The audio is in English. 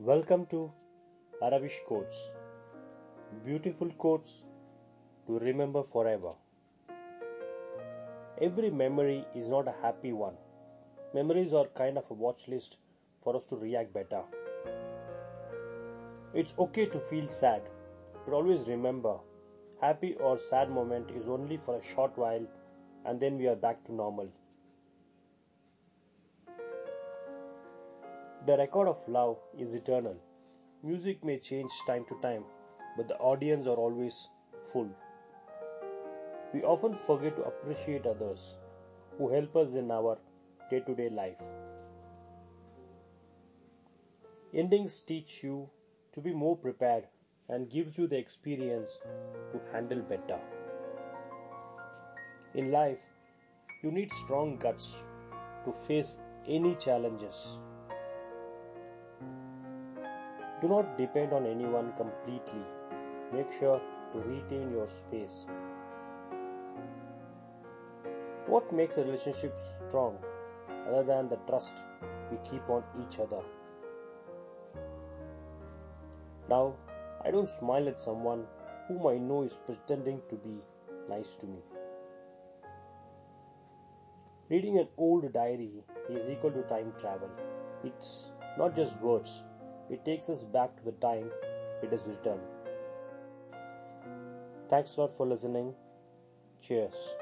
Welcome to Aravish Quotes. Beautiful quotes to remember forever. Every memory is not a happy one. Memories are kind of a watch list for us to react better. It's okay to feel sad, but always remember happy or sad moment is only for a short while and then we are back to normal. The record of love is eternal. Music may change time to time, but the audience are always full. We often forget to appreciate others who help us in our day to day life. Endings teach you to be more prepared and gives you the experience to handle better. In life, you need strong guts to face any challenges. Do not depend on anyone completely. Make sure to retain your space. What makes a relationship strong other than the trust we keep on each other? Now, I don't smile at someone whom I know is pretending to be nice to me. Reading an old diary is equal to time travel. It's not just words, it takes us back to the time it is written. Thanks a lot for listening. Cheers.